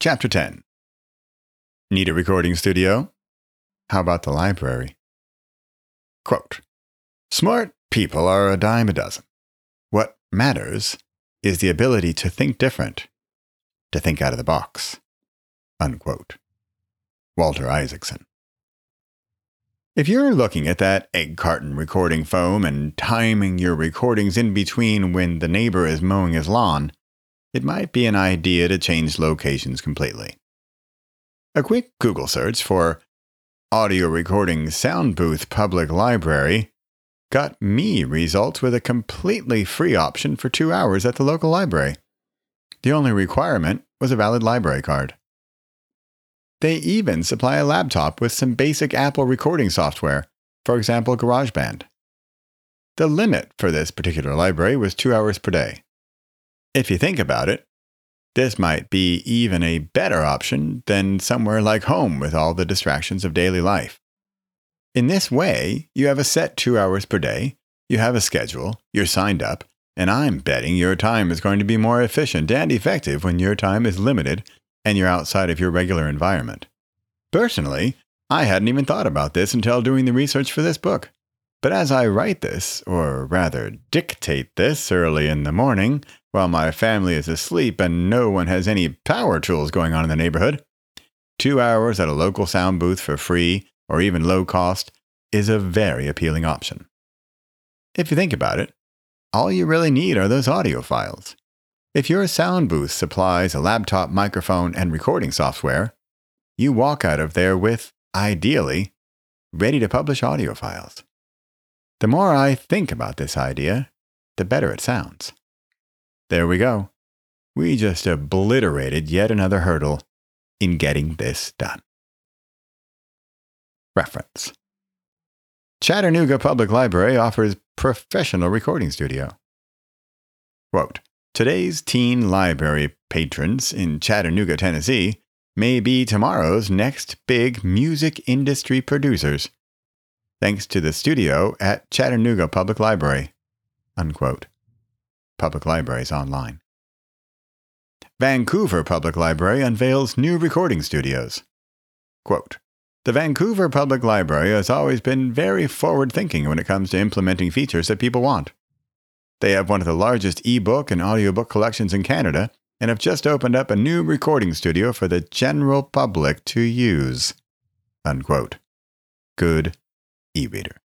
Chapter 10 Need a recording studio? How about the library? Quote Smart people are a dime a dozen. What matters is the ability to think different, to think out of the box. Unquote. Walter Isaacson. If you're looking at that egg carton recording foam and timing your recordings in between when the neighbor is mowing his lawn, it might be an idea to change locations completely. A quick Google search for audio recording sound booth public library got me results with a completely free option for two hours at the local library. The only requirement was a valid library card. They even supply a laptop with some basic Apple recording software, for example, GarageBand. The limit for this particular library was two hours per day. If you think about it, this might be even a better option than somewhere like home with all the distractions of daily life. In this way, you have a set two hours per day, you have a schedule, you're signed up, and I'm betting your time is going to be more efficient and effective when your time is limited and you're outside of your regular environment. Personally, I hadn't even thought about this until doing the research for this book. But as I write this, or rather dictate this early in the morning, while my family is asleep and no one has any power tools going on in the neighborhood. Two hours at a local sound booth for free or even low cost is a very appealing option. If you think about it, all you really need are those audio files. If your sound booth supplies a laptop, microphone, and recording software, you walk out of there with, ideally, ready to publish audio files. The more I think about this idea, the better it sounds. There we go. We just obliterated yet another hurdle in getting this done. Reference Chattanooga Public Library offers professional recording studio. Quote, Today's teen library patrons in Chattanooga, Tennessee may be tomorrow's next big music industry producers, thanks to the studio at Chattanooga Public Library. Unquote public libraries online. Vancouver Public Library unveils new recording studios. Quote, the Vancouver Public Library has always been very forward thinking when it comes to implementing features that people want. They have one of the largest ebook and audiobook collections in Canada and have just opened up a new recording studio for the general public to use. Unquote. Good e reader.